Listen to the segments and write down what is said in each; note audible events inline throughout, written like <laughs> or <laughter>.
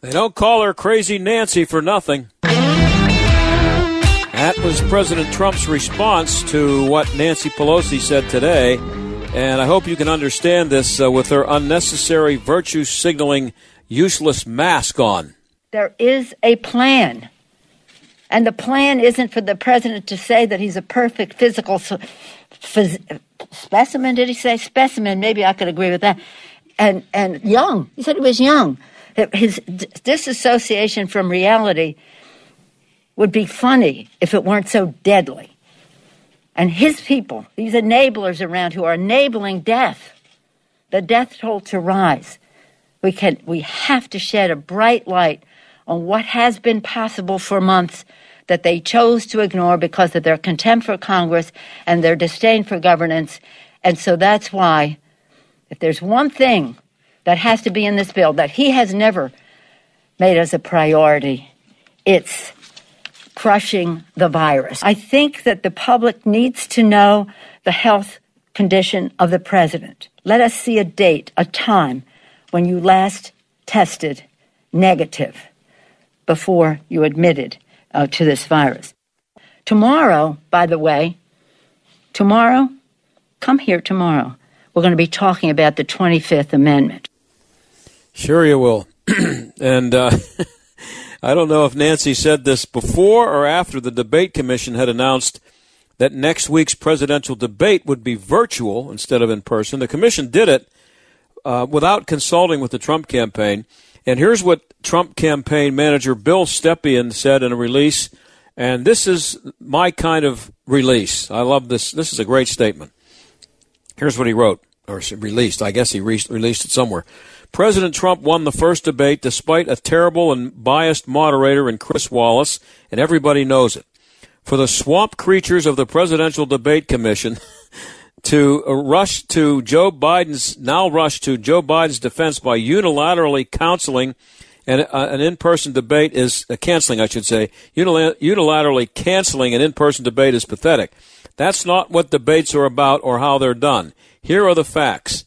They don't call her Crazy Nancy for nothing. That was President Trump's response to what Nancy Pelosi said today. And I hope you can understand this uh, with her unnecessary virtue signaling useless mask on. There is a plan. And the plan isn't for the president to say that he's a perfect physical phys- specimen. Did he say specimen? Maybe I could agree with that. And, and young. He said he was young. His disassociation from reality would be funny if it weren't so deadly. And his people, these enablers around who are enabling death, the death toll to rise. We can we have to shed a bright light on what has been possible for months that they chose to ignore because of their contempt for Congress and their disdain for governance. And so that's why if there's one thing that has to be in this bill that he has never made as a priority, it's crushing the virus. I think that the public needs to know the health condition of the president. Let us see a date, a time when you last tested negative before you admitted uh, to this virus. Tomorrow, by the way, tomorrow, come here tomorrow. We're going to be talking about the 25th Amendment. Sure, you will. <clears throat> and uh, <laughs> I don't know if Nancy said this before or after the debate commission had announced that next week's presidential debate would be virtual instead of in person. The commission did it uh, without consulting with the Trump campaign. And here's what Trump campaign manager Bill Stepien said in a release. And this is my kind of release. I love this. This is a great statement. Here's what he wrote, or released. I guess he re- released it somewhere. President Trump won the first debate despite a terrible and biased moderator in Chris Wallace, and everybody knows it. For the swamp creatures of the Presidential Debate Commission <laughs> to rush to Joe Biden's, now rush to Joe Biden's defense by unilaterally counseling and uh, an in-person debate is uh, canceling, I should say. unilaterally canceling an in-person debate is pathetic. That's not what debates are about or how they're done. Here are the facts.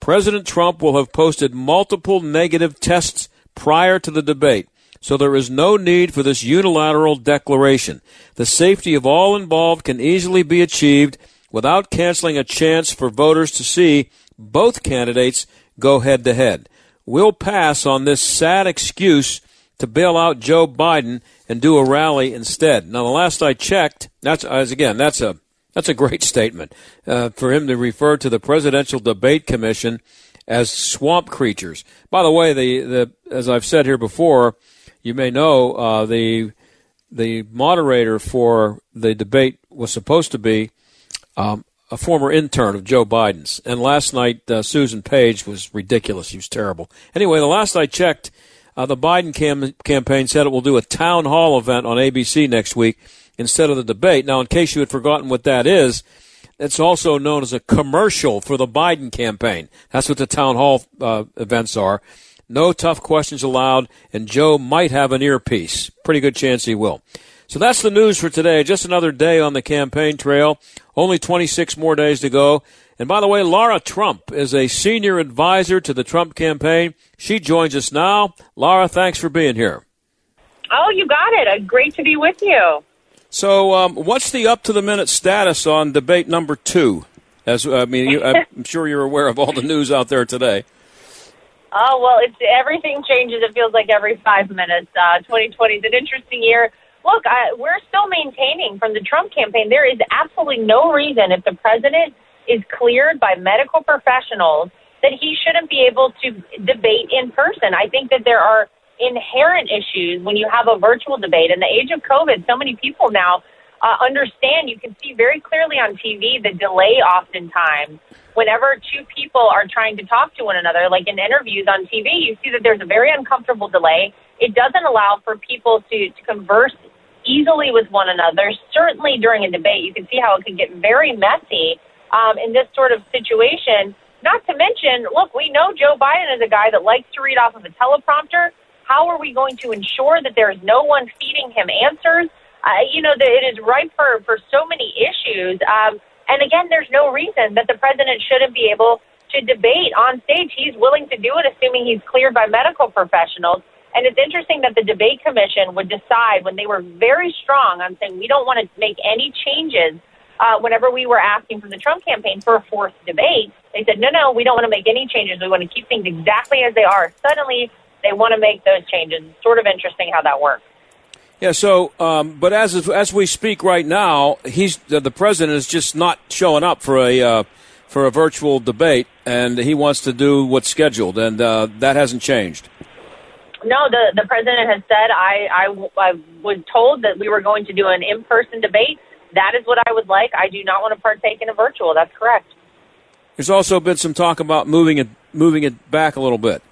President Trump will have posted multiple negative tests prior to the debate, so there is no need for this unilateral declaration. The safety of all involved can easily be achieved without canceling a chance for voters to see both candidates go head to head. We'll pass on this sad excuse to bail out Joe Biden and do a rally instead. Now, the last I checked, that's as again, that's a that's a great statement uh, for him to refer to the Presidential Debate Commission as swamp creatures. By the way, the, the as I've said here before, you may know uh, the the moderator for the debate was supposed to be um, a former intern of Joe Biden's. And last night, uh, Susan Page was ridiculous. She was terrible. Anyway, the last I checked, uh, the Biden cam- campaign said it will do a town hall event on ABC next week instead of the debate. Now, in case you had forgotten what that is, it's also known as a commercial for the Biden campaign. That's what the town hall uh, events are. No tough questions allowed, and Joe might have an earpiece. Pretty good chance he will. So that's the news for today. Just another day on the campaign trail. Only 26 more days to go. And by the way, Lara Trump is a senior advisor to the Trump campaign. She joins us now. Lara, thanks for being here. Oh, you got it. Great to be with you. So, um, what's the up to the minute status on debate number two? As I mean, you, I'm <laughs> sure you're aware of all the news out there today. Oh well, it's everything changes. It feels like every five minutes. Uh, 2020 is an interesting year. Look, I, we're still maintaining from the Trump campaign. There is absolutely no reason if the president is cleared by medical professionals that he shouldn't be able to debate in person. I think that there are inherent issues when you have a virtual debate. In the age of COVID, so many people now uh, understand, you can see very clearly on TV the delay oftentimes. Whenever two people are trying to talk to one another, like in interviews on TV, you see that there's a very uncomfortable delay. It doesn't allow for people to, to converse easily with one another. Certainly during a debate, you can see how it can get very messy um, in this sort of situation. Not to mention, look, we know Joe Biden is a guy that likes to read off of a teleprompter. How are we going to ensure that there is no one feeding him answers? Uh, you know, that it is ripe for, for so many issues. Um, and again, there's no reason that the president shouldn't be able to debate on stage. He's willing to do it, assuming he's cleared by medical professionals. And it's interesting that the debate commission would decide when they were very strong on saying we don't want to make any changes. Uh, whenever we were asking from the Trump campaign for a fourth debate, they said, no, no, we don't want to make any changes. We want to keep things exactly as they are. Suddenly, they want to make those changes. It's sort of interesting how that works. Yeah. So, um, but as as we speak right now, he's the president is just not showing up for a uh, for a virtual debate, and he wants to do what's scheduled, and uh, that hasn't changed. No, the the president has said I, I I was told that we were going to do an in person debate. That is what I would like. I do not want to partake in a virtual. That's correct. There's also been some talk about moving it moving it back a little bit.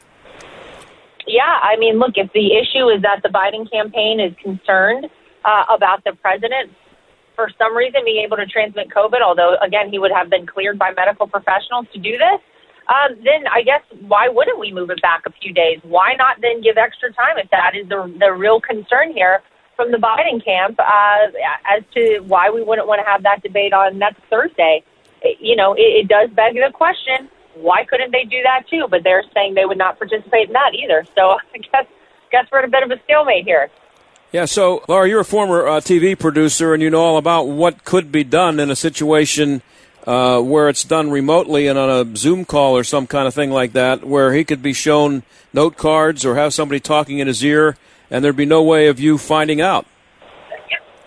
Yeah, I mean, look, if the issue is that the Biden campaign is concerned uh, about the president for some reason being able to transmit COVID, although again he would have been cleared by medical professionals to do this um, then I guess why wouldn't we move it back a few days? Why not then give extra time if that is the the real concern here from the Biden camp uh, as to why we wouldn't want to have that debate on next Thursday? It, you know, it, it does beg the question: Why couldn't they do that too? But they're saying they would not participate in that either. So <laughs> I guess guess we're in a bit of a stalemate here. Yeah, so Lara, you're a former uh, TV producer, and you know all about what could be done in a situation uh, where it's done remotely and on a Zoom call or some kind of thing like that, where he could be shown note cards or have somebody talking in his ear, and there'd be no way of you finding out.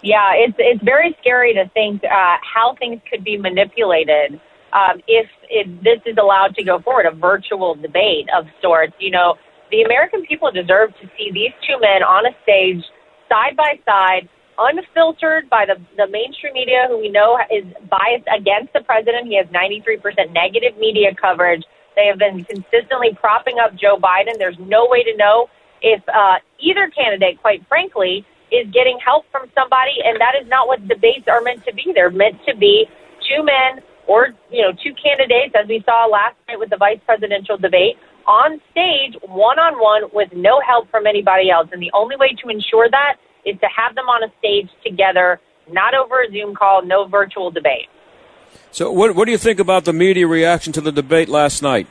Yeah, it's it's very scary to think uh, how things could be manipulated um, if it, this is allowed to go forward, a virtual debate of sorts. You know, the American people deserve to see these two men on a stage side by side unfiltered by the, the mainstream media, who we know is biased against the president. He has 93% negative media coverage. They have been consistently propping up Joe Biden. There's no way to know if uh, either candidate, quite frankly, is getting help from somebody, and that is not what debates are meant to be. They're meant to be two men or you know two candidates, as we saw last night with the vice presidential debate, on stage, one on one, with no help from anybody else. And the only way to ensure that is to have them on a stage together, not over a Zoom call, no virtual debate. So, what, what do you think about the media reaction to the debate last night?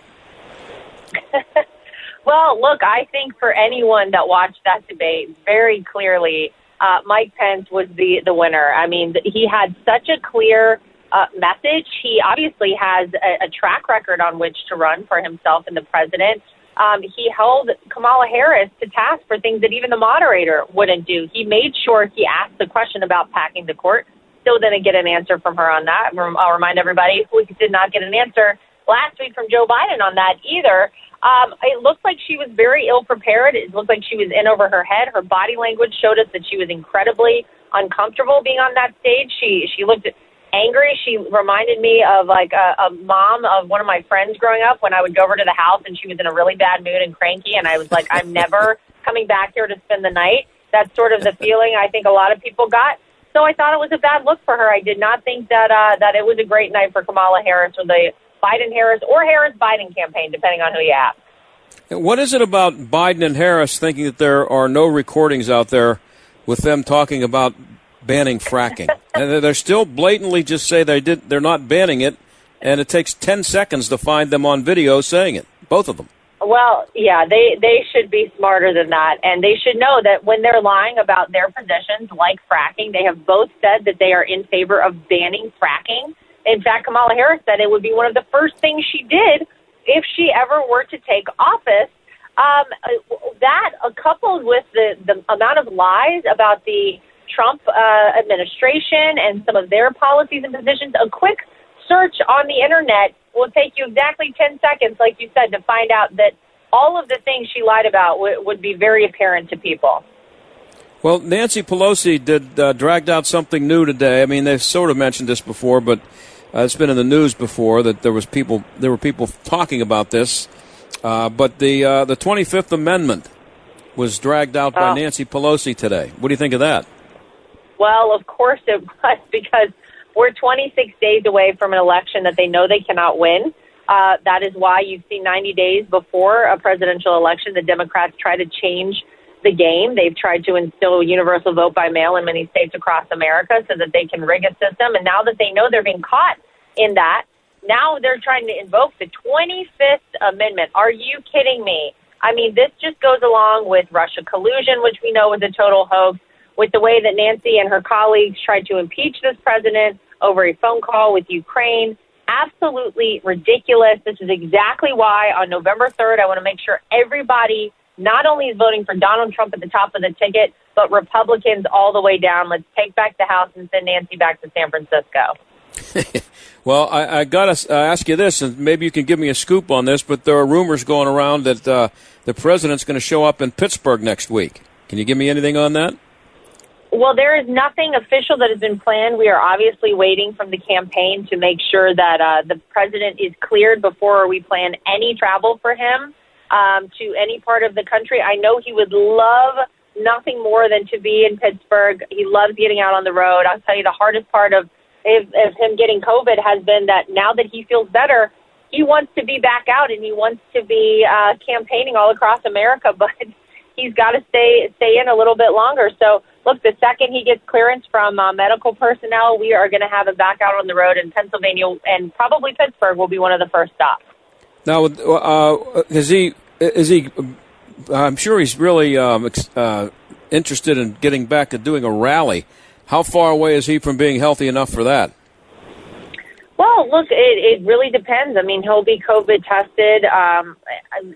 <laughs> well, look, I think for anyone that watched that debate, very clearly, uh, Mike Pence was the, the winner. I mean, he had such a clear uh, message. He obviously has a, a track record on which to run for himself and the president um, he held Kamala Harris to task for things that even the moderator wouldn't do. He made sure he asked the question about packing the court. Still didn't get an answer from her on that. I'll remind everybody we did not get an answer last week from Joe Biden on that either. Um, it looked like she was very ill prepared. It looked like she was in over her head. Her body language showed us that she was incredibly uncomfortable being on that stage. She she looked angry. She reminded me of like a, a mom of one of my friends growing up when I would go over to the house and she was in a really bad mood and cranky, and I was like, I'm never coming back here to spend the night. That's sort of the feeling I think a lot of people got. So I thought it was a bad look for her. I did not think that uh, that it was a great night for Kamala Harris or the Biden Harris or Harris Biden campaign, depending on who you ask. What is it about Biden and Harris thinking that there are no recordings out there with them talking about banning fracking, and they're still blatantly just say they did. They're not banning it, and it takes ten seconds to find them on video saying it. Both of them. Well, yeah, they they should be smarter than that, and they should know that when they're lying about their positions, like fracking, they have both said that they are in favor of banning fracking. In fact, Kamala Harris said it would be one of the first things she did if she ever were to take office. Um, that, uh, coupled with the the amount of lies about the Trump uh, administration and some of their policies and positions, a quick search on the internet will take you exactly 10 seconds, like you said, to find out that all of the things she lied about w- would be very apparent to people. Well, Nancy Pelosi did uh, dragged out something new today. I mean, they've sort of mentioned this before, but uh, it's been in the news before that there was people there were people talking about this. Uh, but the uh, the Twenty Fifth Amendment was dragged out by Oh. Nancy Pelosi today. What do you think of that? Well, of course it <laughs> was because we're 26 days away from an election that they know they cannot win. Uh, that is why you've seen 90 days before a presidential election, the Democrats try to change the game. They've tried to instill universal vote by mail in many states across America so that they can rig a system. And now that they know they're being caught in that, now they're trying to invoke the 25th Amendment. Are you kidding me? I mean, this just goes along with Russia collusion, which we know was a total hoax, with the way that Nancy and her colleagues tried to impeach this president over a phone call with Ukraine. Absolutely ridiculous. This is exactly why on November 3rd, I want to make sure everybody not only is voting for Donald Trump at the top of the ticket, but Republicans all the way down. Let's take back the House and send Nancy back to San Francisco. <laughs> Well, I, I got to ask you this, and maybe you can give me a scoop on this. But there are rumors going around that uh, the president's going to show up in Pittsburgh next week. Can you give me anything on that? Well, there is nothing official that has been planned. We are obviously waiting from the campaign to make sure that uh, the president is cleared before we plan any travel for him um, to any part of the country. I know he would love nothing more than to be in Pittsburgh. He loves getting out on the road. I'll tell you, the hardest part of, of, of him getting COVID has been that now that he feels better, he wants to be back out and he wants to be uh, campaigning all across America, <laughs> but he's got to stay stay in a little bit longer. So, look, the second he gets clearance from uh, medical personnel, we are going to have him back out on the road in Pennsylvania, and probably Pittsburgh will be one of the first stops. Now, uh, is he? Is he? I'm sure he's really um, uh, interested in getting back to doing a rally. How far away is he from being healthy enough for that? Well, look, it, it really depends. I mean, he'll be COVID tested um,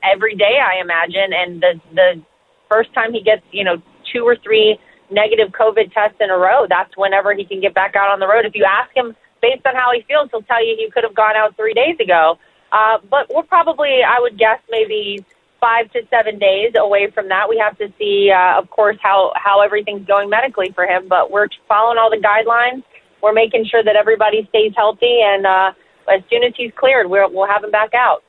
every day, I imagine, and the the first time he gets, you know, two or three negative COVID tests in a row, that's whenever he can get back out on the road. If you ask him based on how he feels, he'll tell you he could have gone out three days ago. Uh, but we're probably, I would guess, maybe five to seven days away from that. We have to see, uh, of course, how how everything's going medically for him. But we're following all the guidelines. We're making sure that everybody stays healthy, and uh, as soon as he's cleared, we'll we'll have him back out.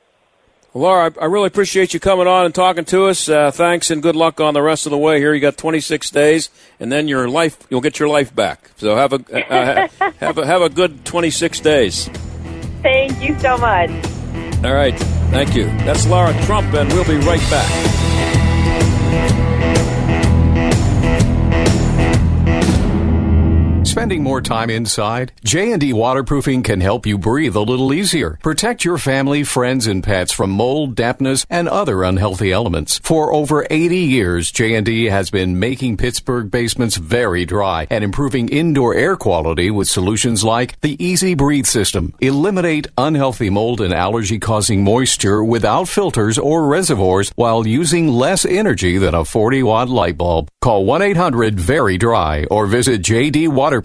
Well, Lara, I, I really appreciate you coming on and talking to us. Uh, thanks and good luck on the rest of the way here. You got 26 days, and then your life, you'll get your life back. So have a uh, <laughs> have a have a good 26 days. Thank you so much. All right, thank you. That's Lara Trump, and we'll be right back. Spending more time inside? J&D Waterproofing can help you breathe a little easier. Protect your family, friends, and pets from mold, dampness, and other unhealthy elements. For over 80 years, J&D has been making Pittsburgh basements very dry and improving indoor air quality with solutions like the EZ Breathe system. Eliminate unhealthy mold and allergy causing moisture without filters or reservoirs while using less energy than a 40 watt light bulb. Call 1-800-VERY-DRY or visit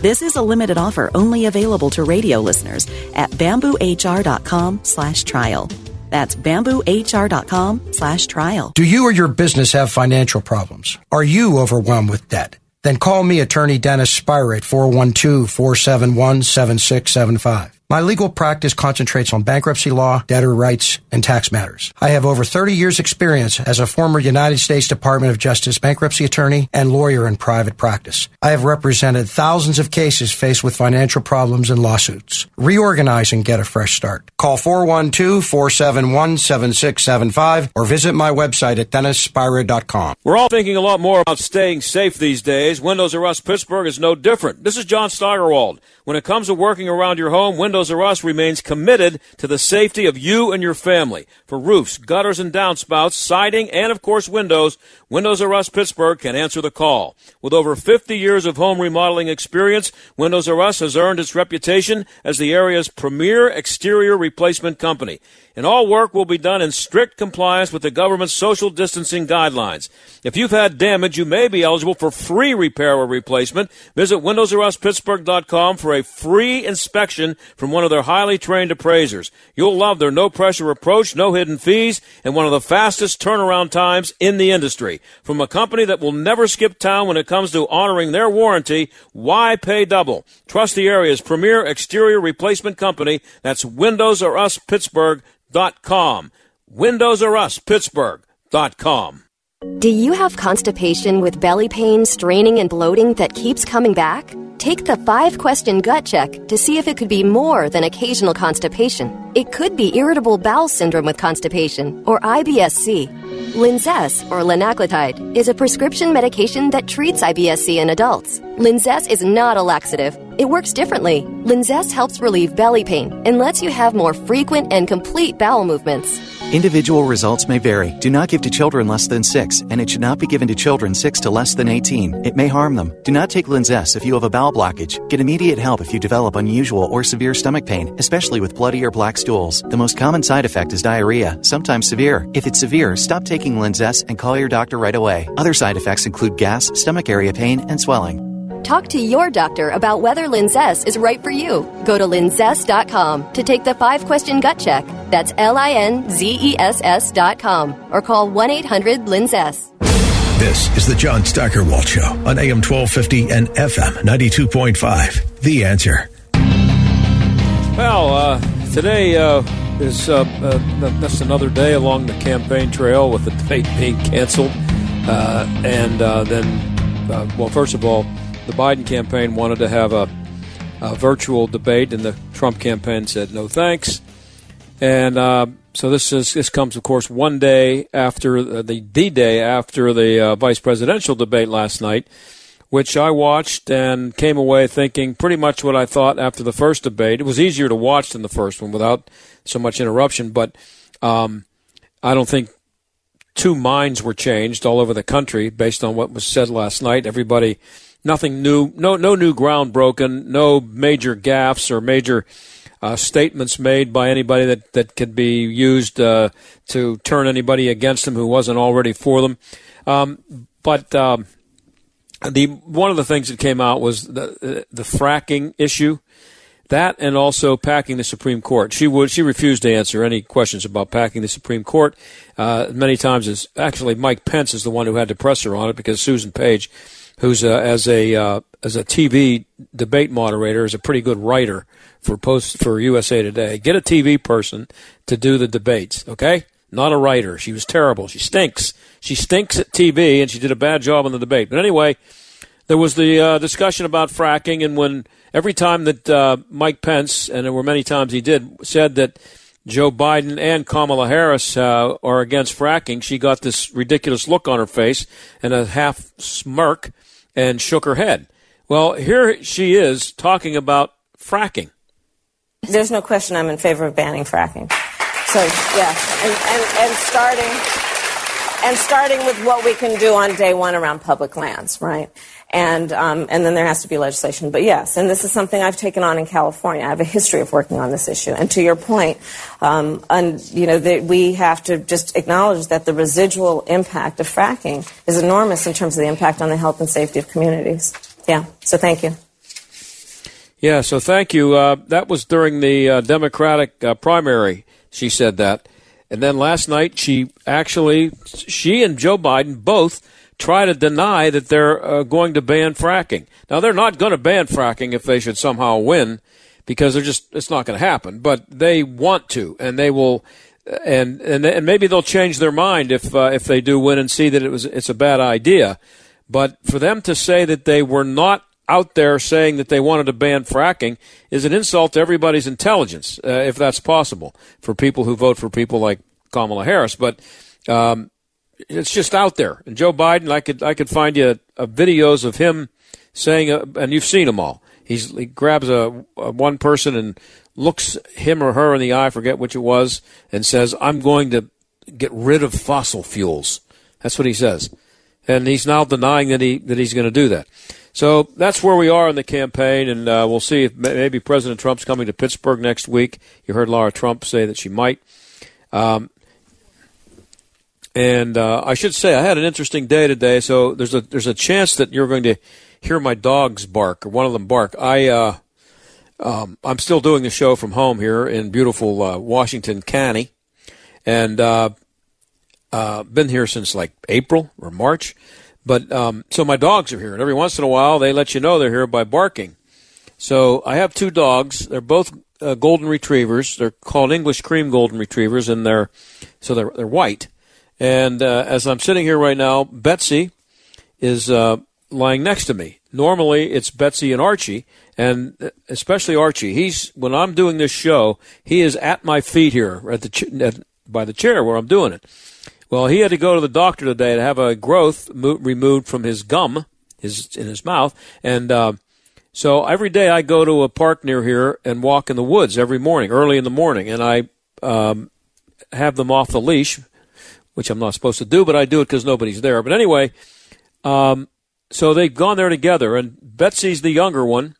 This is a limited offer only available to radio listeners at bamboohr.com slash trial. That's bamboohr.com slash trial. Do you or your business have financial problems? Are you overwhelmed with debt? Then call me, attorney Dennis Spyra at 412-471-7675. My legal practice concentrates on bankruptcy law, debtor rights, and tax matters. I have over 30 years experience as a former United States Department of Justice bankruptcy attorney and lawyer in private practice. I have represented thousands of cases faced with financial problems and lawsuits. Reorganize and get a fresh start. Call 412-471-7675 or visit my website at dennisspyra.com. We're all thinking a lot more about staying safe these days. Windows R Us Pittsburgh is no different. This is John Steigerwald. When it comes to working around your home, Windows R Us remains committed to the safety of you and your family. For roofs, gutters and downspouts, siding, and of course windows, Windows R Us Pittsburgh can answer the call. With over 50 years of home remodeling experience, Windows R Us has earned its reputation as the area's premier exterior replacement company and all work will be done in strict compliance with the government's social distancing guidelines. If you've had damage, you may be eligible for free repair or replacement. Visit WindowsRUsPittsburgh.com for a free inspection from one of their highly trained appraisers. You'll love their no pressure approach, no hidden fees, and one of the fastest turnaround times in the industry. From a company that will never skip town when it comes to honoring their warranty, why pay double? Trust the area's premier exterior replacement company. That's Windows R Us Pittsburgh com. Windows R Us, Pittsburgh.com. Do you have constipation with belly pain, straining, and bloating that keeps coming back? Take the five question gut check to see if it could be more than occasional constipation. It could be irritable bowel syndrome with constipation or IBS-C. Linzess, or linaclotide, is a prescription medication that treats IBS-C in adults. Linzess is not a laxative. It works differently. Linzess helps relieve belly pain and lets you have more frequent and complete bowel movements. Individual results may vary. Do not give to children less than 6, and it should not be given to children 6 to less than 18. It may harm them. Do not take Linzess if you have a bowel blockage. Get immediate help if you develop unusual or severe stomach pain, especially with bloody or black stools. The most common side effect is diarrhea, sometimes severe. If it's severe, stop taking Linzess and call your doctor right away. Other side effects include gas, stomach area pain, and swelling. Talk to your doctor about whether Linzess is right for you. Go to linzess.com to take the five question gut check. That's L I N Z E S S.com or call 1 800 Linzess. This is the John Steigerwald Show on AM 1250 and FM 92.5. The answer. Well, uh, today uh, is uh, uh, just another day along the campaign trail with the debate being canceled. Uh, and uh, then, well, first of all, the Biden campaign wanted to have a, a virtual debate, and the Trump campaign said no thanks. And uh, so this is this comes, of course, one day after the the day after the uh, vice presidential debate last night, which I watched and came away thinking pretty much what I thought after the first debate. It was easier to watch than the first one without so much interruption, but um, I don't think two minds were changed all over the country based on what was said last night. Everybody nothing new, no no new ground broken, no major gaffes or major uh, statements made by anybody that that could be used uh, to turn anybody against them who wasn't already for them. Um, but um, the one of the things that came out was the the fracking issue. That and also packing the Supreme Court. She would she refused to answer any questions about packing the Supreme Court. Uh, many times, as actually Mike Pence is the one who had to press her on it because Susan Page who's a, as a uh, as a TV debate moderator is a pretty good writer for post for USA Today. Get a TV person to do the debates, okay? Not a writer. She was terrible. She stinks. She stinks at TV, and she did a bad job on the debate. But anyway, there was the uh, discussion about fracking, and when every time that uh, Mike Pence, and there were many times he did, said that Joe Biden and Kamala Harris uh, are against fracking, she got this ridiculous look on her face and a half smirk and shook her head. Well, here she is talking about fracking. There's no question I'm in favor of banning fracking. So, yeah, and, and, and starting and starting with what we can do on day one around public lands, right? And um, and then there has to be legislation. But yes, and this is something I've taken on in California. I have a history of working on this issue. And to your point, um, and you know, we have to just acknowledge that the residual impact of fracking is enormous in terms of the impact on the health and safety of communities. Yeah. So thank you. Yeah. So thank you. Uh, that was during the uh, Democratic uh, primary. She said that. And then last night, she actually, she and Joe Biden both try to deny that they're uh, going to ban fracking. Now, they're not going to ban fracking if they should somehow win, because they're just it's not going to happen. But they want to, and they will, and and and maybe they'll change their mind if uh, if they do win and see that it was it's a bad idea. But for them to say that they were not out there saying that they wanted to ban fracking is an insult to everybody's intelligence, uh, if that's possible, for people who vote for people like Kamala Harris. But um, it's just out there. And Joe Biden, I could I could find you uh, videos of him saying, uh, and you've seen them all. He's, he grabs a, a, one person and looks him or her in the eye, forget which it was, and says, "I'm going to get rid of fossil fuels." That's what he says, and he's now denying that he that he's going to do that. So that's where we are in the campaign, and uh, we'll see if maybe President Trump's coming to Pittsburgh next week. You heard Lara Trump say that she might. Um, and uh, I should say I had an interesting day today. So there's a there's a chance that you're going to hear my dogs bark or one of them bark. I uh, um, I'm still doing the show from home here in beautiful uh, Washington County, and uh, been here since like April or March. But um, so my dogs are here, and every once in a while they let you know they're here by barking. So I have two dogs. They're both uh, golden retrievers. They're called English cream golden retrievers, and they're so they're they're white. And uh, as I'm sitting here right now, Betsy is uh, lying next to me. Normally it's Betsy and Archie, and uh, especially Archie. He's when I'm doing this show, he is at my feet here at the ch- at, by the chair where I'm doing it. Well, he had to go to the doctor today to have a growth mo- removed from his gum, his in his mouth, and uh, so every day I go to a park near here and walk in the woods every morning, early in the morning, and I um, have them off the leash, which I'm not supposed to do, but I do it because nobody's there. But anyway, um, so they've gone there together, and Betsy's the younger one.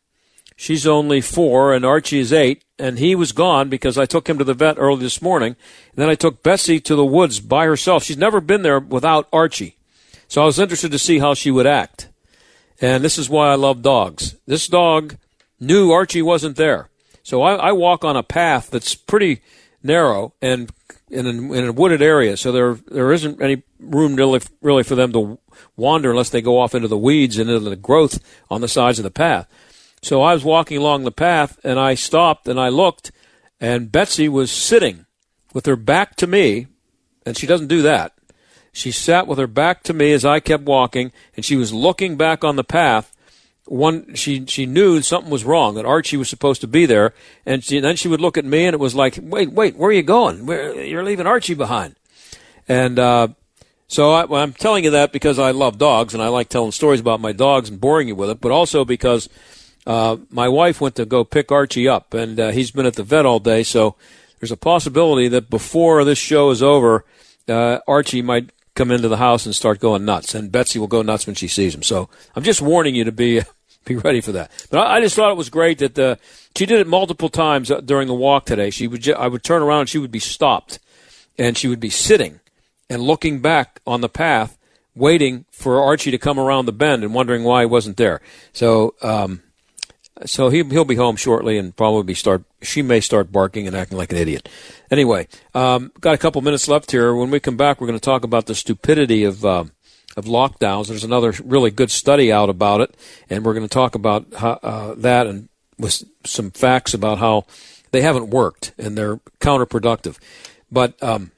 She's only four, and Archie is eight and he was gone because I took him to the vet early this morning. And then I took Betsy to the woods by herself. She's never been there without Archie. So I was interested to see how she would act. And this is why I love dogs. This dog knew Archie wasn't there. So I, I walk on a path that's pretty narrow and in in a wooded area. So there there isn't any room really really for them to wander unless they go off into the weeds and into the growth on the sides of the path. So I was walking along the path and I stopped and I looked and Betsy was sitting with her back to me and she doesn't do that. She sat with her back to me as I kept walking and she was looking back on the path. One, she, she knew something was wrong, that Archie was supposed to be there. And she, then she would look at me and it was like, wait, wait, where are you going? Where, you're leaving Archie behind. And, uh, so I, well, I'm telling you that because I love dogs and I like telling stories about my dogs and boring you with it, but also because uh, my wife went to go pick Archie up, and uh, he's been at the vet all day. So there's a possibility that before this show is over, uh, Archie might come into the house and start going nuts, and Betsy will go nuts when she sees him. So I'm just warning you to be <laughs> be ready for that. But I, I just thought it was great that the, uh, she did it multiple times uh, during the walk today. She would ju- I would turn around, and she would be stopped, and she would be sitting and looking back on the path, waiting for Archie to come around the bend and wondering why he wasn't there. So. Um, so he he'll be home shortly and probably start. She may start barking and acting like an idiot. Anyway, um, got a couple minutes left here. When we come back, we're going to talk about the stupidity of uh, of lockdowns. There's another really good study out about it, and we're going to talk about how, uh, that and with some facts about how they haven't worked and they're counterproductive. But um,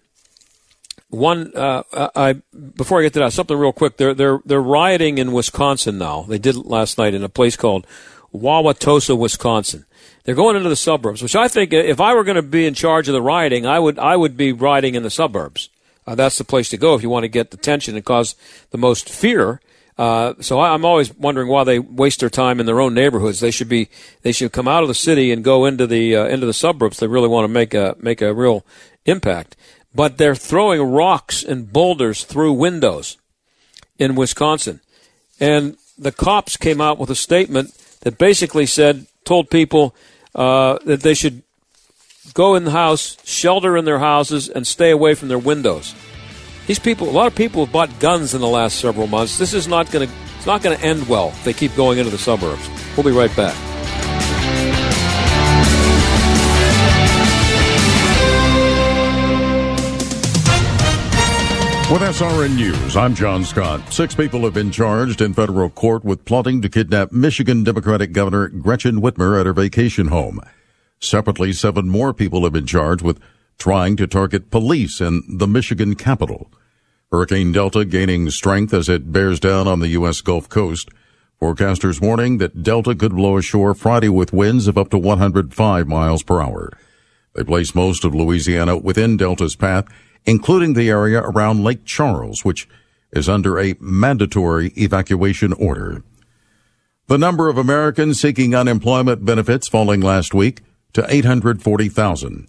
one, uh, I before I get to that, something real quick. They're they're they're rioting in Wisconsin now. They did last night in a place called Wauwatosa, Wisconsin. They're going into the suburbs, which I think if I were going to be in charge of the rioting, I would I would be riding in the suburbs. Uh, that's the place to go if you want to get the tension and cause the most fear. Uh, so I, am always wondering why they waste their time in their own neighborhoods. They should be they should come out of the city and go into the uh, into the suburbs. They really want to make a make a real impact. But they're throwing rocks and boulders through windows in Wisconsin, and the cops came out with a statement that basically said, told people uh, that they should go in the house, shelter in their houses, and stay away from their windows. These people, a lot of people have bought guns in the last several months. This is not going to, it's not going to end well if they keep going into the suburbs. We'll be right back. With SRN News, I'm John Scott. Six people have been charged in federal court with plotting to kidnap Michigan Democratic Governor Gretchen Whitmer at her vacation home. Separately, seven more people have been charged with trying to target police in the Michigan capital. Hurricane Delta gaining strength as it bears down on the U.S. Gulf Coast. Forecasters warning that Delta could blow ashore Friday with winds of up to 105 miles per hour. They place most of Louisiana within Delta's path, including the area around Lake Charles, which is under a mandatory evacuation order. The number of Americans seeking unemployment benefits falling last week to 840,000.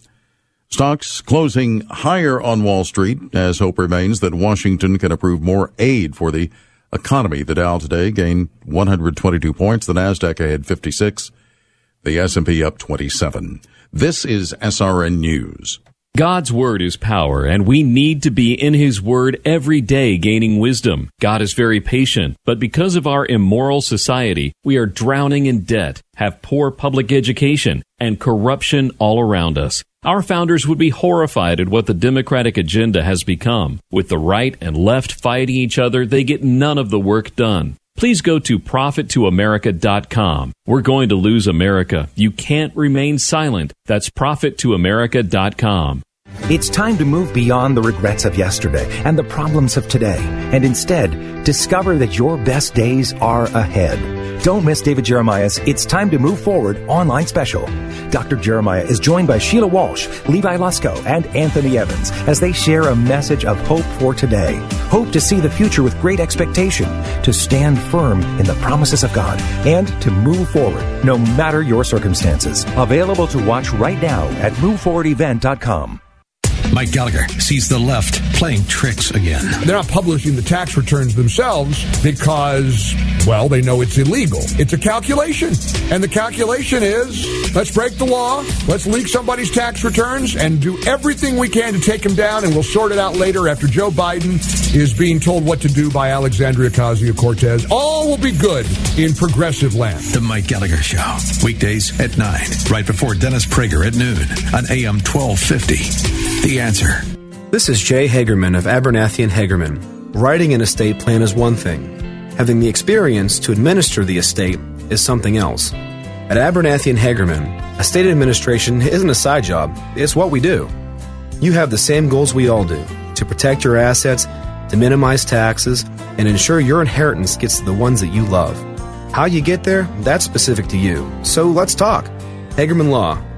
Stocks closing higher on Wall Street as hope remains that Washington can approve more aid for the economy. The Dow today gained 122 points. The Nasdaq ahead 56. The S&P up 27. This is SRN News. God's Word is power, and we need to be in His Word every day gaining wisdom. God is very patient, but because of our immoral society, we are drowning in debt, have poor public education, and corruption all around us. Our founders would be horrified at what the Democratic agenda has become. With the right and left fighting each other, they get none of the work done. Please go to profittoamerica.com. We're going to lose America. You can't remain silent. That's profittoamerica.com. It's time to move beyond the regrets of yesterday and the problems of today, and instead discover that your best days are ahead. Don't miss David Jeremiah's It's Time to Move Forward online special. Dr. Jeremiah is joined by Sheila Walsh, Levi Lusko, and Anthony Evans as they share a message of hope for today. Hope to see the future with great expectation, to stand firm in the promises of God, and to move forward no matter your circumstances. Available to watch right now at moveforwardevent.com. Mike Gallagher sees the left playing tricks again. They're not publishing the tax returns themselves because, well, they know it's illegal. It's a calculation. And the calculation is let's break the law, let's leak somebody's tax returns, and do everything we can to take them down, and we'll sort it out later after Joe Biden is being told what to do by Alexandria Ocasio Cortez. All will be good in progressive land. The Mike Gallagher Show, weekdays at 9, right before Dennis Prager at noon on AM 1250. The answer. This is Jay Hagerman of Abernathy and Hagerman. Writing an estate plan is one thing. Having the experience to administer the estate is something else. At Abernathy and Hagerman, estate administration isn't a side job, it's what we do. You have the same goals we all do to protect your assets, to minimize taxes, and ensure your inheritance gets to the ones that you love. How you get there, that's specific to you. So let's talk. Hagerman Law,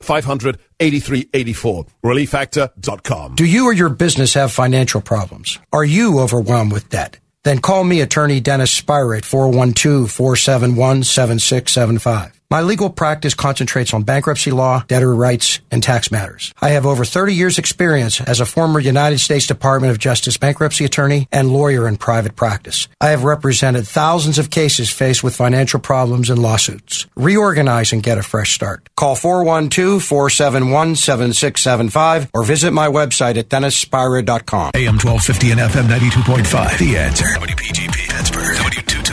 500 8384. ReliefFactor.com. Do you or your business have financial problems? Are you overwhelmed with debt? Then call me, attorney Dennis Spyra at 412-471-7675. My legal practice concentrates on bankruptcy law, debtor rights, and tax matters. I have over 30 years experience as a former United States Department of Justice bankruptcy attorney and lawyer in private practice. I have represented thousands of cases faced with financial problems and lawsuits. Reorganize and get a fresh start. Call 412-471-7675 or visit my website at dennisspyra.com. AM 1250 and FM 92.5. The answer. WPGP Pittsburgh.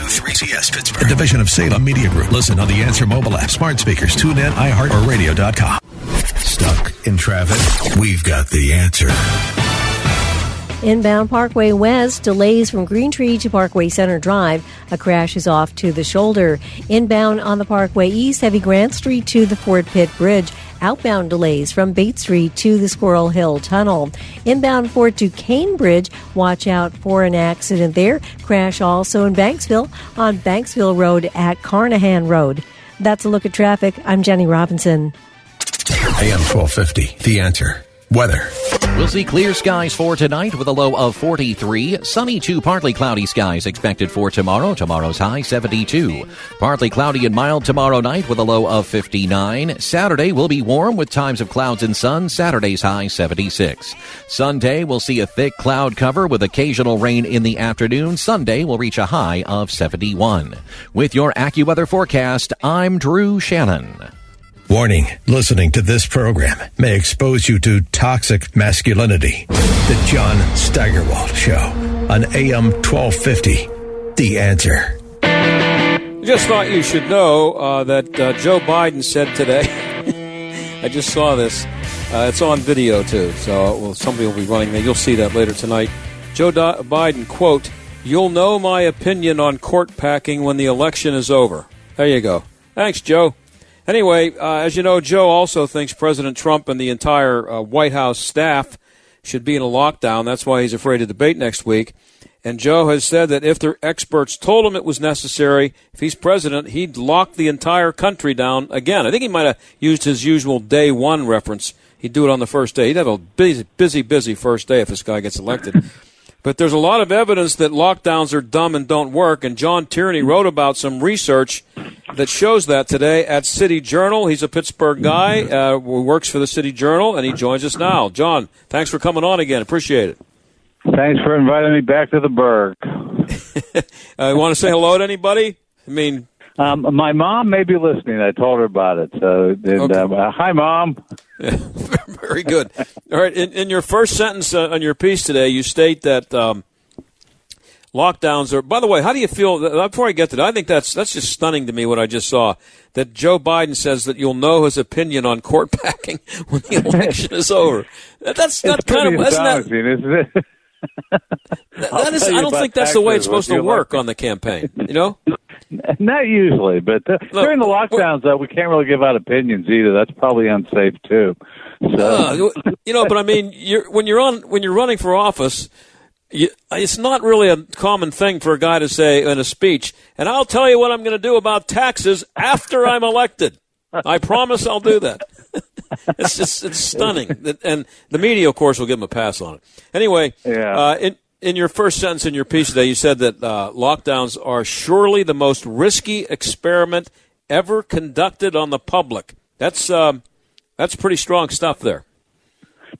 W223CS Pittsburgh. A division of Salem Media Group. Listen on the Answer mobile app, smart speakers, tune in, iHeart, or radio.com. Stuck in traffic? We've got the answer. Inbound Parkway West, delays from Green Tree to Parkway Center Drive. A crash is off to the shoulder. Inbound on the Parkway East, heavy Grant Street to the Fort Pitt Bridge. Outbound delays from Bates Street to the Squirrel Hill Tunnel. Inbound Fort Duquesne Bridge, watch out for an accident there. Crash also in Banksville on Banksville Road at Carnahan Road. That's a look at traffic. I'm Jenny Robinson. AM 1250, The Answer. Weather. We'll see clear skies for tonight with a low of 43. Sunny to partly cloudy skies expected for tomorrow. Tomorrow's high 72. Partly cloudy and mild tomorrow night with a low of 59. Saturday will be warm with times of clouds and sun. Saturday's high 76. Sunday we'll see a thick cloud cover with occasional rain in the afternoon. Sunday will reach a high of 71. With your AccuWeather forecast, I'm Drew Shannon. Warning listening to this program may expose you to toxic masculinity. The John Steigerwald Show on AM 1250. The answer. Just thought you should know uh, that uh, Joe Biden said today. <laughs> I just saw this. Uh, it's on video too, so well, somebody will be running there. You'll see that later tonight. Joe Do- Biden quote: "You'll know my opinion on court packing when the election is over." There you go. Thanks, Joe. Anyway, uh, as you know, Joe also thinks President Trump and the entire uh, White House staff should be in a lockdown. That's why he's afraid to debate next week. And Joe has said that if the experts told him it was necessary, if he's president, he'd lock the entire country down again. I think he might have used his usual day one reference. He'd do it on the first day. He'd have a busy, busy, busy first day if this guy gets elected. <laughs> but there's a lot of evidence that lockdowns are dumb and don't work. And John Tierney wrote about some research that shows that today at City Journal. He's a Pittsburgh guy uh, who works for the City Journal, and he joins us now. John, thanks for coming on again. Appreciate it. Thanks for inviting me back to the Burgh. <laughs> uh, want to say hello to anybody? I mean, um, my mom may be listening. I told her about it. So, and, Okay. um, uh, hi, mom. <laughs> Very good. All right. In, in your first sentence uh, on your piece today, you state that um, lockdowns are. By the way, how do you feel? uh, Before I get to that, I think that's that's just stunning to me. What I just saw that Joe Biden says that you'll know his opinion on court <laughs> packing when the election is over. That- That's not kind of. Isn't that, isn't it? <laughs> that is, I don't think that's the way it's supposed to work on the campaign. You know. <laughs> Not usually, but uh, during the lockdowns, though, we can't really give out opinions either. That's probably unsafe too. So, Uh, you know, but I mean, you're, when you're on when you're running for office, you, it's not really a common thing for a guy to say in a speech. And I'll tell you what I'm going to do about taxes after I'm elected. I promise I'll do that. <laughs> it's just it's stunning, and the media, of course, will give him a pass on it. Anyway, Yeah. uh, in in your first sentence in your piece today, you said that uh, lockdowns are surely the most risky experiment ever conducted on the public. That's um, that's pretty strong stuff there.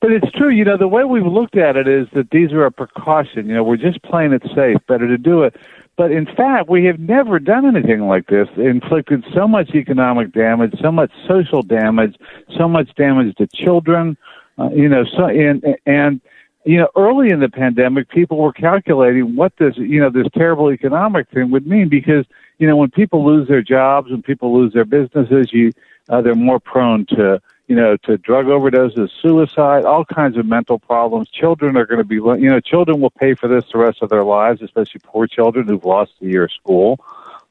but it's true. You know, the way we've looked at it is that these are a precaution. You know, we're just playing it safe. Better to do it. But in fact, we have never done anything like this. Inflicted so much economic damage, so much social damage, so much damage to children. Uh, you know, so and and you know, early in the pandemic, people were calculating what this, you know, this terrible economic thing would mean because, you know, when people lose their jobs, when people lose their businesses, you, uh, they're more prone to, you know, to drug overdoses, suicide, all kinds of mental problems. Children are going to be, you know, children will pay for this the rest of their lives, especially poor children who've lost a year of school.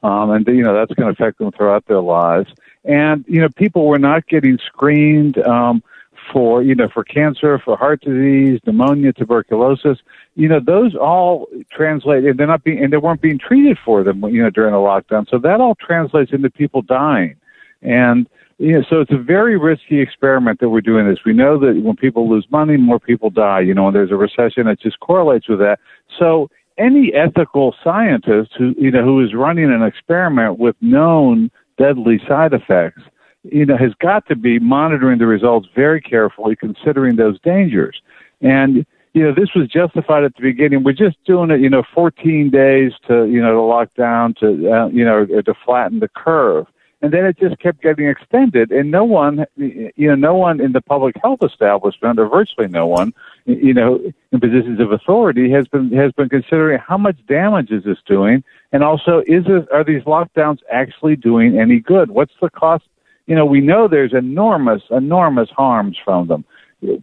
Um, and, you know, that's going to affect them throughout their lives. And, you know, people were not getting screened, um, for you know for cancer, for heart disease, pneumonia, tuberculosis. You know those all translate, and they're not being and they weren't being treated for them. You know during the lockdown, so that all translates into people dying, and know so it's a very risky experiment that we're doing this. We know that when people lose money, more people die. You know when there's a recession, it just correlates with that. So any ethical scientist who you know who is running an experiment with known deadly side effects you know, has got to be monitoring the results very carefully, considering those dangers. And, you know, this was justified at the beginning. We're just doing it, you know, 14 days to, you know, to lock down, to, uh, you know, to flatten the curve. And then it just kept getting extended, and no one, you know, no one in the public health establishment, or virtually no one, you know, in positions of authority, has been has been considering how much damage is this doing, and also is this, are these lockdowns actually doing any good? What's the cost you know, we know there's enormous, enormous harms from them.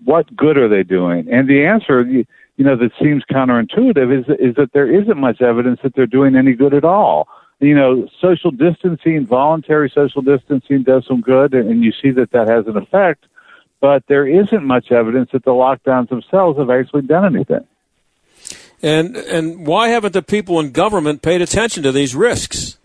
What good are they doing? And the answer, you know, that seems counterintuitive is is that there isn't much evidence that they're doing any good at all. You know, social distancing, voluntary social distancing does some good, and, you see that that has an effect. But there isn't much evidence that the lockdowns themselves have actually done anything. And and why haven't the people in government paid attention to these risks?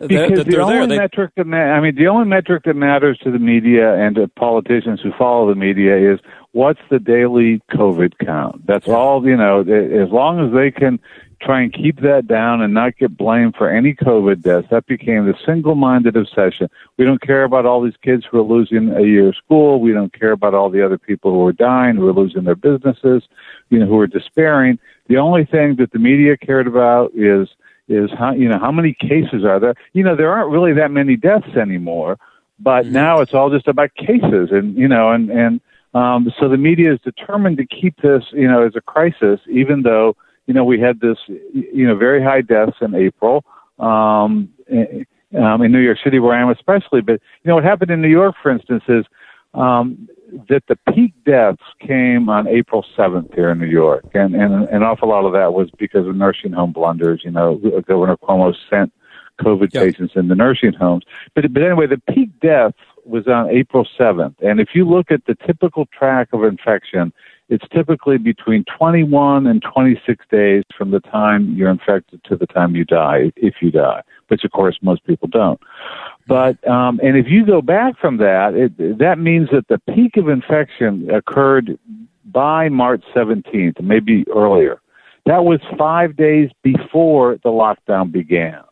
Because that the only there. Metric that ma- I mean, the only metric that matters to the media and to politicians who follow the media is what's the daily COVID count. That's all you know. As long as they can try and keep that down and not get blamed for any COVID deaths, that became the single-minded obsession. We don't care about all these kids who are losing a year of school. We don't care about all the other people who are dying, who are losing their businesses, you know, who are despairing. The only thing that the media cared about is is how you know how many cases are there. You know, there aren't really that many deaths anymore, But now it's all just about cases, and you know, and and um, so the media is determined to keep this, you know, as a crisis, even though you know we had this, you know, very high deaths in April. Um, um, in New York City, where I am especially. But you know what happened in New York, for instance, is um, that the peak deaths came on April 7th here in New York, and and an awful lot of that was because of nursing home blunders. You know, Governor Cuomo sent COVID patients into nursing homes. But but anyway, the peak death was on April 7th, and if you look at the typical track of infection, it's typically between 21 and 26 days from the time you're infected to the time you die, if you die, which of course most people don't. But um, and if you go back from that, it, that means that the peak of infection occurred by March 17th, maybe earlier. That was five days before the lockdown began.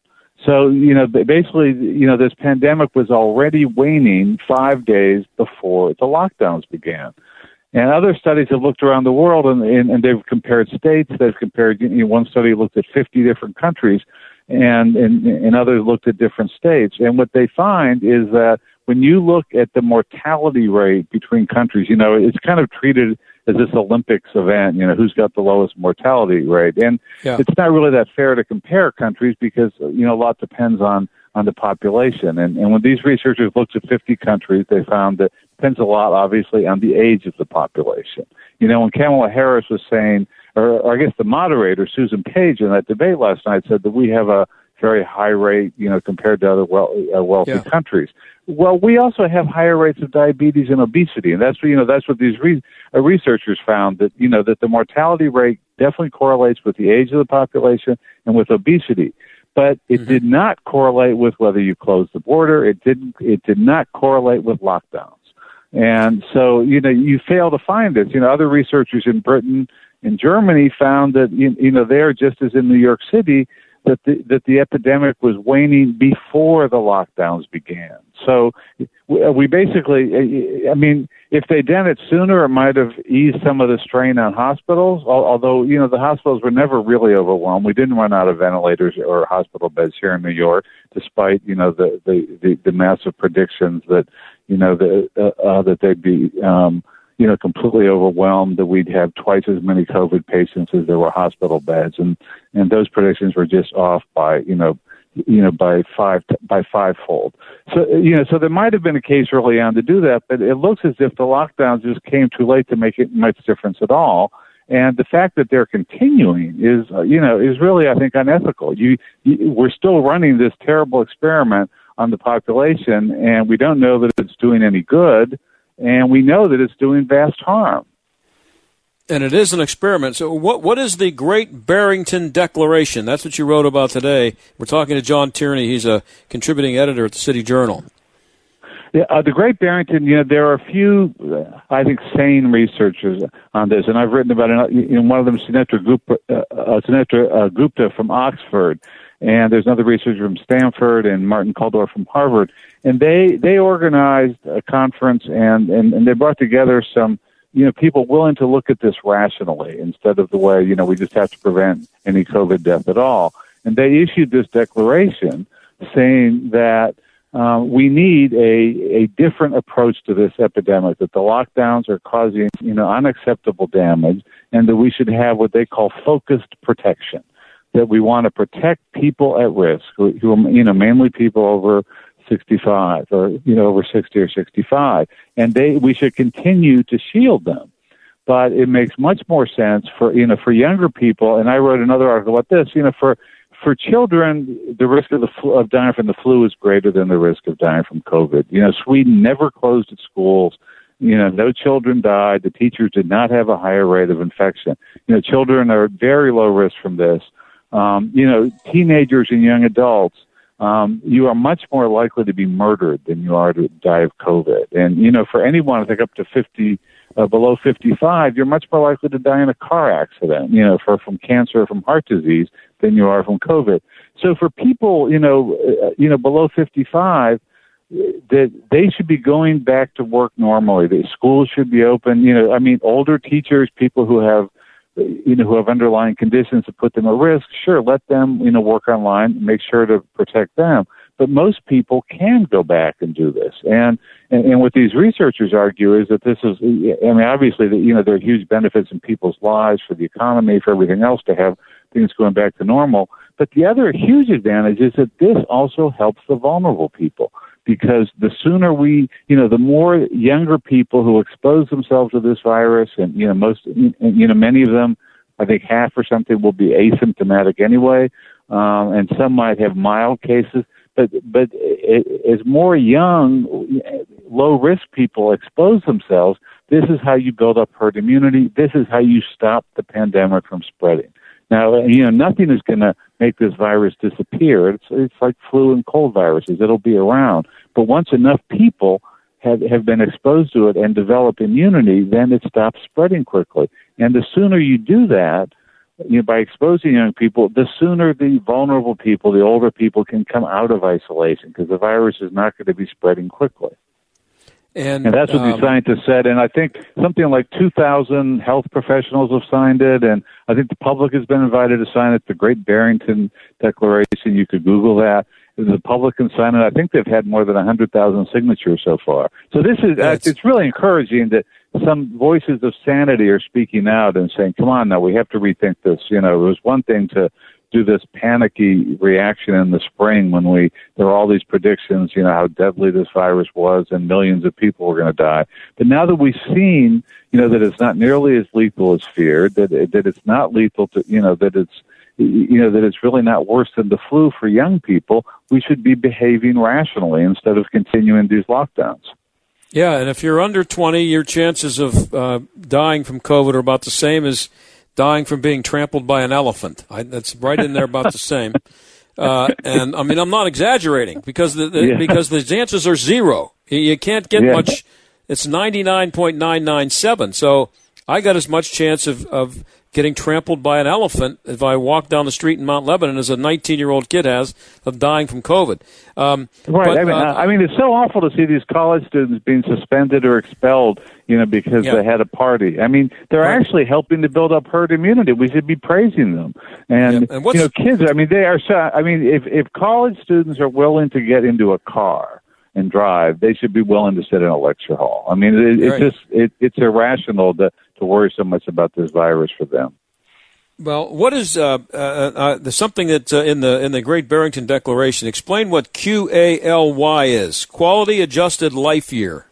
So, you know, basically, you know, this pandemic was already waning five days before the lockdowns began. And other studies have looked around the world and, and, and they've compared states. They've compared, you know, one study looked at 50 different countries and, and, and others looked at different states. And what they find is that when you look at the mortality rate between countries, you know, it's kind of treated as this Olympics event, you know, who's got the lowest mortality rate. And Yeah. it's not really that fair to compare countries because, you know, a lot depends on, on the population. And, and when these researchers looked at 50 countries, they found that it depends a lot, obviously, on the age of the population. You know, when Kamala Harris was saying, or, or I guess the moderator, Susan Page, in that debate last night said that we have a very high rate, you know, compared to other well, uh, wealthy Yeah. countries. Well, we also have higher rates of diabetes and obesity, and that's what you know. That's what these re- uh, researchers found that you know that the mortality rate definitely correlates with the age of the population and with obesity, but it mm-hmm. did not correlate with whether you closed the border. It didn't. It did not correlate with lockdowns, and so you know you fail to find this. You know, other researchers in Britain and Germany found that you, you know there, just as in New York City, that the, that the epidemic was waning before the lockdowns began. So we, we basically, I mean, if they'd done it sooner, it might have eased some of the strain on hospitals. Although you know the hospitals were never really overwhelmed. We didn't run out of ventilators or hospital beds here in New York, despite you know the the the, the massive predictions that you know the, uh, uh, that they'd be. Um, you know, completely overwhelmed that we'd have twice as many COVID patients as there were hospital beds, and and those predictions were just off by you know, you know by five by fivefold. So you know, so there might have been a case early on to do that, but it looks as if the lockdowns just came too late to make it much difference at all. And the fact that they're continuing is, uh, you know, is really, I think, unethical. You, you, we're still running this terrible experiment on the population, and we don't know that it's doing any good and we know that it's doing vast harm. And it is an experiment. So, what what is the Great Barrington Declaration? That's what you wrote about today. We're talking to John Tierney. He's a contributing editor at the City Journal. Yeah, uh, the Great Barrington. You know, there are a few, uh, I think, sane researchers on this, and I've written about it. You know, one of them, Sunetra Gupta, uh, uh, Sunetra uh, Gupta from Oxford, and there's another researcher from Stanford and Martin Kulldorff from Harvard, and they they organized a conference and and, and they brought together some you know people willing to look at this rationally instead of the way you know we just have to prevent any COVID death at all, and they issued this declaration saying that. Uh, we need a, a different approach to this epidemic, that the lockdowns are causing, you know, unacceptable damage, and that we should have what they call focused protection that we want to protect people at risk, who, who you know, mainly people over 65 or, you know, over 60 or 65. And they, we should continue to shield them. But it makes much more sense for, you know, for younger people. And I wrote another article about this, you know, for, for children, the risk of the flu, of dying from the flu is greater than the risk of dying from COVID. You know, Sweden never closed its schools. You know, no children died. The teachers did not have a higher rate of infection. You know, children are at very low risk from this um, you know, teenagers and young adults, um, you are much more likely to be murdered than you are to die of COVID. And, you know, for anyone, I think up to 50, uh, below 55, you're much more likely to die in a car accident, you know, for, from cancer or from heart disease than you are from COVID. So for people, you know, uh, you know, below 55, that they should be going back to work normally. The schools should be open. You know, I mean, older teachers, people who have you know, who have underlying conditions that put them at risk, sure, let them, you know, work online, make sure to protect them. But most people can go back and do this. And, and, and what these researchers argue is that this is, I mean, obviously, that, you know, there are huge benefits in people's lives for the economy, for everything else to have things going back to normal. But the other huge advantage is that this also helps the vulnerable people because the sooner we, you know, the more younger people who expose themselves to this virus, and you know, most, you know, many of them, I think half or something will be asymptomatic anyway, um, and some might have mild cases. But but as more young, low risk people expose themselves, this is how you build up herd immunity. This is how you stop the pandemic from spreading. Now, you know, nothing is going to make this virus disappear. It's it's like flu and cold viruses. It'll be around. But once enough people have have been exposed to it and develop immunity, then it stops spreading quickly. And the sooner you do that, you know, by exposing young people, the sooner the vulnerable people, the older people, can come out of isolation because the virus is not going to be spreading quickly. And, and that's what um, the scientists said. And I think something like 2,000 health professionals have signed it, and I think the public has been invited to sign it. The Great Barrington Declaration, you could Google that. The public can sign it. I think they've had more than 100,000 signatures so far. So this is, uh, it's really encouraging that some voices of sanity are speaking out and saying, come on now, we have to rethink this. You know, it was one thing to do this panicky reaction in the spring when we there were all these predictions, you know, how deadly this virus was and millions of people were going to die. But now that we've seen, you know, that it's not nearly as lethal as feared, that that it's not lethal to, you know, that it's you know that it's really not worse than the flu for young people, we should be behaving rationally instead of continuing these lockdowns. Yeah, and if you're under 20, your chances of uh, dying from COVID are about the same as dying from being trampled by an elephant. I, that's right in there about the same. <laughs> Uh, and I mean, I'm not exaggerating because the, the yeah. because the chances are zero. You, can't get yeah. much. It's 99.997. So I got as much chance of, of getting trampled by an elephant if I walk down the street in Mount Lebanon as a 19 year old kid has of dying from COVID. Um, right. But, I mean, uh, I mean, it's so awful to see these college students being suspended or expelled, you know, because Yeah. they had a party. I mean, they're Right. actually helping to build up herd immunity. We should be praising them. And, Yeah, and you know, kids. I mean, they are. So, I mean, if if college students are willing to get into a car and drive, they should be willing to sit in a lecture hall. I mean, it, it's Right. just it, it's irrational to to worry so much about this virus for them. Well, what is uh, uh, uh, there's something that uh, in the in the Great Barrington Declaration? Explain what QALY is. Quality Adjusted Life Year.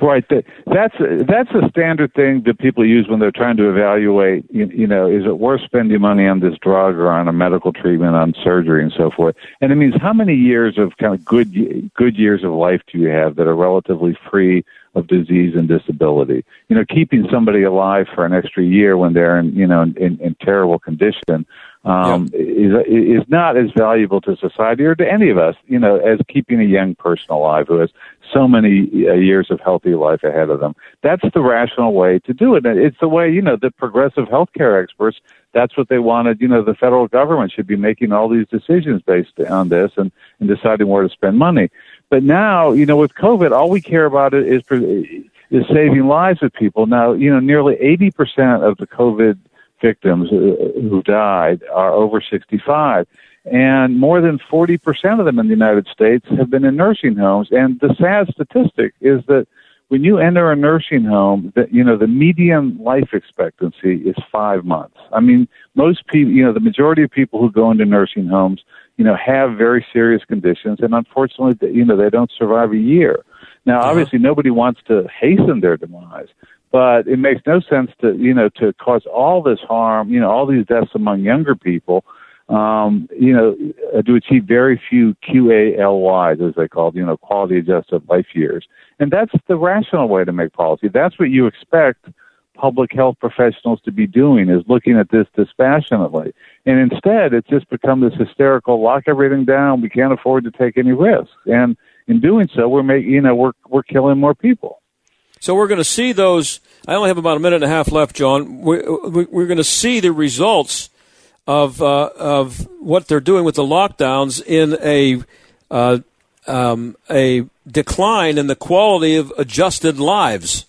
Right. That's that's a standard thing that people use when they're trying to evaluate. You, you know, is it worth spending money on this drug or on a medical treatment, on surgery, and so forth? And it means how many years of kind of good good years of life do you have that are relatively free of disease and disability? You know, keeping somebody alive for an extra year when they're in you know in, in, in terrible condition um, is is not as valuable to society or to any of us, you know, as keeping a young person alive who has so many uh, years of healthy life ahead of them. That's the rational way to do it. It's the way, you know, the progressive healthcare experts. That's what they wanted. You know, the federal government should be making all these decisions based on this and, and deciding where to spend money. But now, you know, with COVID, all we care about is is saving lives of people. Now, you know, nearly 80% of the COVID victims uh, who died are over 65. And more than 40% of them in the United States have been in nursing homes. And the sad statistic is that when you enter a nursing home, that you know the median life expectancy is five months. I mean, most people, you know, the majority of people who go into nursing homes, you know, have very serious conditions, and unfortunately, you know, they don't survive a year. Now, obviously, nobody wants to hasten their demise, but it makes no sense to you know to cause all this harm, you know, all these deaths among younger people, um, you know, uh, to achieve very few QALYs, as they call it, you know, quality adjusted life years, and that's the rational way to make policy. That's what you expect public health professionals to be doing is looking at this dispassionately. And instead, it's just become this hysterical lock everything down. We can't afford to take any risks. And in doing so, we're making, you know, we're, we're killing more people. So we're going to see those. I only have about a minute and a half left, John. We're, we're going to see the results of uh, of what they're doing with the lockdowns in a uh, um, a decline in the quality of adjusted lives.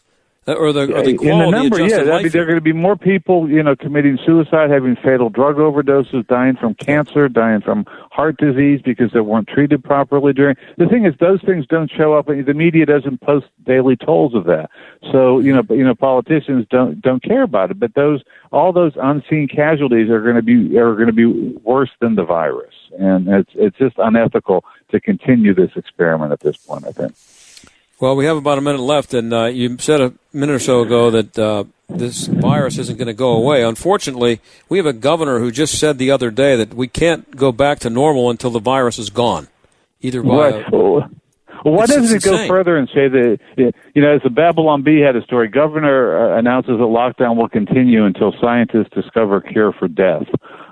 Uh, or the, or the in the number, yeah, there are going to be more people, you know, committing suicide, having fatal drug overdoses, dying from cancer, dying from heart disease because they weren't treated properly during. The thing is, those things don't show up. The media doesn't post daily tolls of that, so you know, you know, politicians don't don't care about it. But those all those unseen casualties are going to be are going to be worse than the virus, and it's it's just unethical to continue this experiment at this point. I think. Well, we have about a minute left, and uh, you said a minute or so ago that uh, this virus isn't going to go away. Unfortunately, we have a governor who just said the other day that we can't go back to normal until the virus is gone. Either by a- Well, why It's- doesn't it go insane. further and say that, you know, as the Babylon Bee had a story, governor uh, announces that lockdown will continue until scientists discover a cure for death.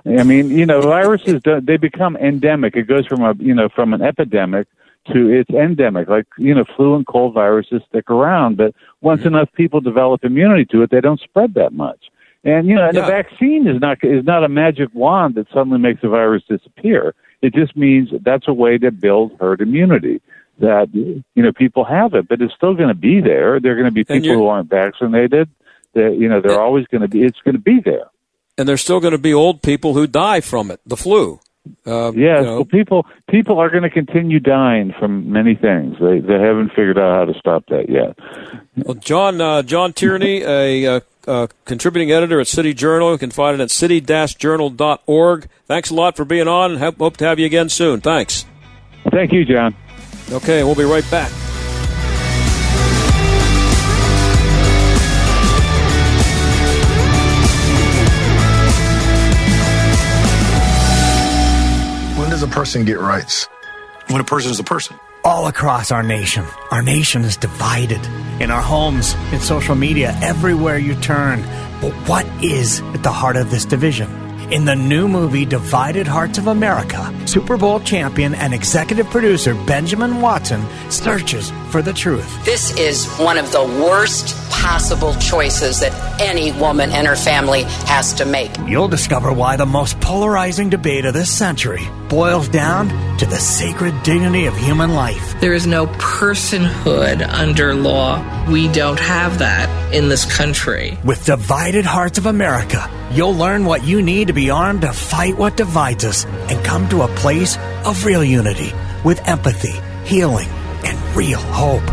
I mean, you know, viruses, they become endemic. It goes from a, you know, from an epidemic to it's endemic. Like, you know, flu and cold viruses stick around, but once Mm-hmm. enough people develop immunity to it, they don't spread that much. And you know, and Yeah. the vaccine is not is not a magic wand that suddenly makes the virus disappear. It just means that's a way to build herd immunity. That you know people have it, but it's still going to be there. There are going to be people who aren't vaccinated. That you know they're always going to be. It's going to be there. and there's still going to be old people who die from it, the flu. Uh, Yes, you know, well, people people are going to continue dying from many things. They they haven't figured out how to stop that yet. Well, John uh, John Tierney, a uh, uh, contributing editor at City Journal. You can find it at city-journal.org. Thanks a lot for being on. hope to have you again soon. Thanks. Thank you, John. Okay, we'll be right back. Does a person get rights? When a person is a person. all across our nation. Our nation is divided. In our homes, in social media, everywhere you turn. But what is at the heart of this division? In the new movie Divided Hearts of America, Super Bowl champion and executive producer Benjamin Watson searches for the truth. This is one of the worst possible choices that any woman and her family has to make. You'll discover why the most polarizing debate of this century boils down to the sacred dignity of human life. There is no personhood under law. We don't have that in this country. With Divided Hearts of America, you'll learn what you need to be armed to fight what divides us and come to a place of real unity with empathy, healing, and real hope.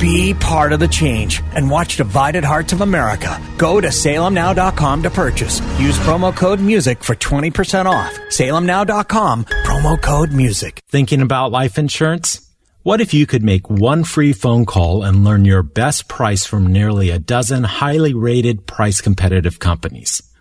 Be part of the change and watch Divided Hearts of America. Go to salemnow.com to purchase. Use promo code MUSIC for 20% off. salemnow.com, promo code MUSIC. Thinking about life insurance? What if you could make one free phone call and learn your best price from nearly a dozen highly rated price competitive companies?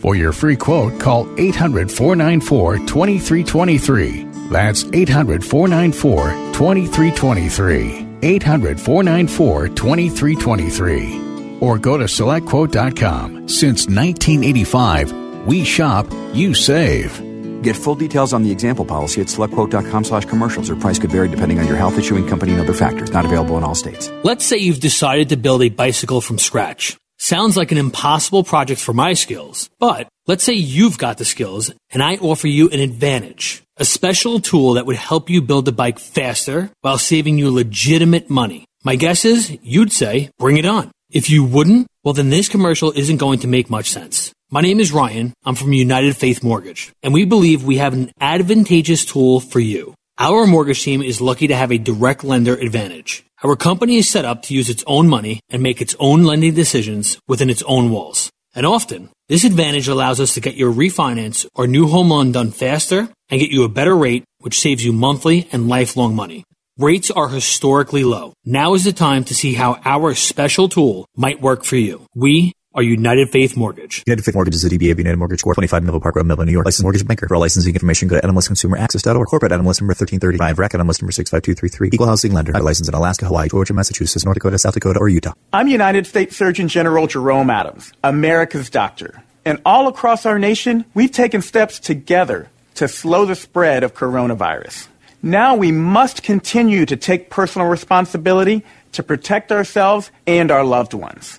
For your free quote, call 800 494 2323. That's 800 494 2323. 800 494 2323. Or go to selectquote.com. Since 1985, we shop, you save. Get full details on the example policy at selectquote.com slash commercials. Or price could vary depending on your health, issuing company, and other factors. Not available in all states. Let's say you've decided to build a bicycle from scratch. Sounds like an impossible project for my skills, but let's say you've got the skills and I offer you an advantage. A special tool that would help you build the bike faster while saving you legitimate money. My guess is you'd say, bring it on. If you wouldn't, well then this commercial isn't going to make much sense. My name is Ryan. I'm from United Faith Mortgage, and we believe we have an advantageous tool for you. Our mortgage team is lucky to have a direct lender advantage. Our company is set up to use its own money and make its own lending decisions within its own walls. And often, this advantage allows us to get your refinance or new home loan done faster and get you a better rate, which saves you monthly and lifelong money. Rates are historically low. Now is the time to see how our special tool might work for you. We are United Faith Mortgage. United Faith Mortgage is a DBA of United Mortgage Corp. 25 Melville Park Road, Melville, New York. Licensed mortgage banker. For all licensing information, go to nmlsconsumeraccess.org. Corporate NMLS number 1335. REC NMLS number 65233. Equal housing lender. Not licensed in Alaska, Hawaii, Georgia, Massachusetts, North Dakota, South Dakota, or Utah. I'm United States Surgeon General Jerome Adams, America's doctor. And all across our nation, we've taken steps together to slow the spread of coronavirus. Now we must continue to take personal responsibility to protect ourselves and our loved ones.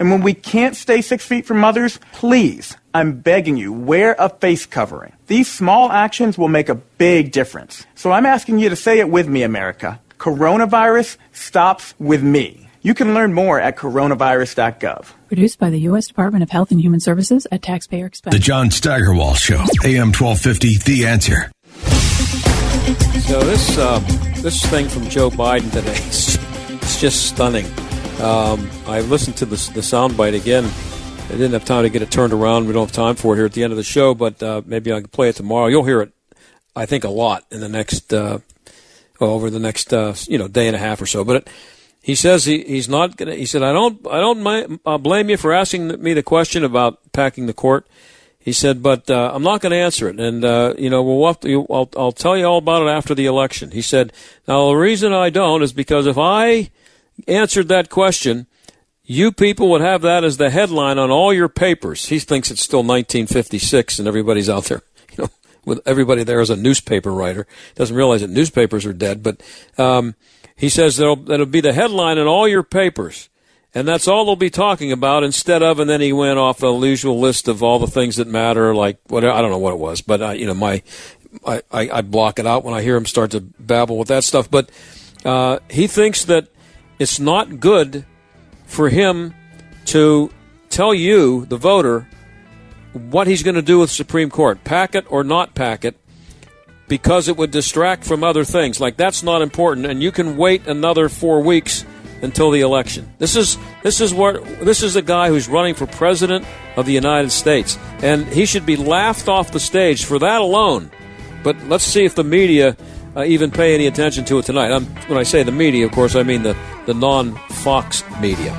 and when we can't stay six feet from others, please, I'm begging you, wear a face covering. These small actions will make a big difference. So I'm asking you to say it with me, America. Coronavirus stops with me. You can learn more at coronavirus.gov. Produced by the U.S. Department of Health and Human Services at taxpayer expense. The John Steigerwald Show, AM 1250, The Answer. So this uh, this thing from Joe Biden today, <laughs> it's, it's just stunning. Um, I listened to the, the soundbite again. I didn't have time to get it turned around. We don't have time for it here at the end of the show, but uh, maybe I can play it tomorrow. You'll hear it, I think, a lot in the next, uh, over the next, uh, you know, day and a half or so. But it, he says he, he's not to. He said, "I don't, I don't mind, uh, blame you for asking me the question about packing the court." He said, "But uh, I'm not going to answer it, and uh, you know, we'll to, I'll, I'll tell you all about it after the election." He said, "Now the reason I don't is because if I answered that question, you people would have that as the headline on all your papers." He thinks it's still 1956, and everybody's out there, <laughs> you know, with everybody there as a newspaper writer. Doesn't realize that newspapers are dead, but. Um, he says that'll, that'll be the headline in all your papers. And that's all they'll be talking about instead of, and then he went off a usual list of all the things that matter, like what I don't know what it was, but uh, you know my, I, I, I block it out when I hear him start to babble with that stuff. But uh, he thinks that it's not good for him to tell you, the voter, what he's going to do with Supreme Court, pack it or not pack it, because it would distract from other things. Like that's not important, and you can wait another four weeks until the election. This is this is what this is a guy who's running for president of the United States, and he should be laughed off the stage for that alone. But let's see if the media uh, even pay any attention to it tonight. I'm, when I say the media, of course, I mean the the non-Fox media.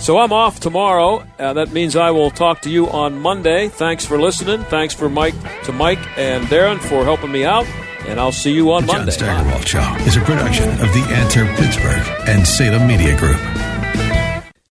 So I'm off tomorrow. Uh, that means I will talk to you on Monday. Thanks for listening. Thanks for Mike to Mike and Darren for helping me out. And I'll see you on the Monday. John Steigerwald Show is a production of the Answer Pittsburgh and Salem Media Group.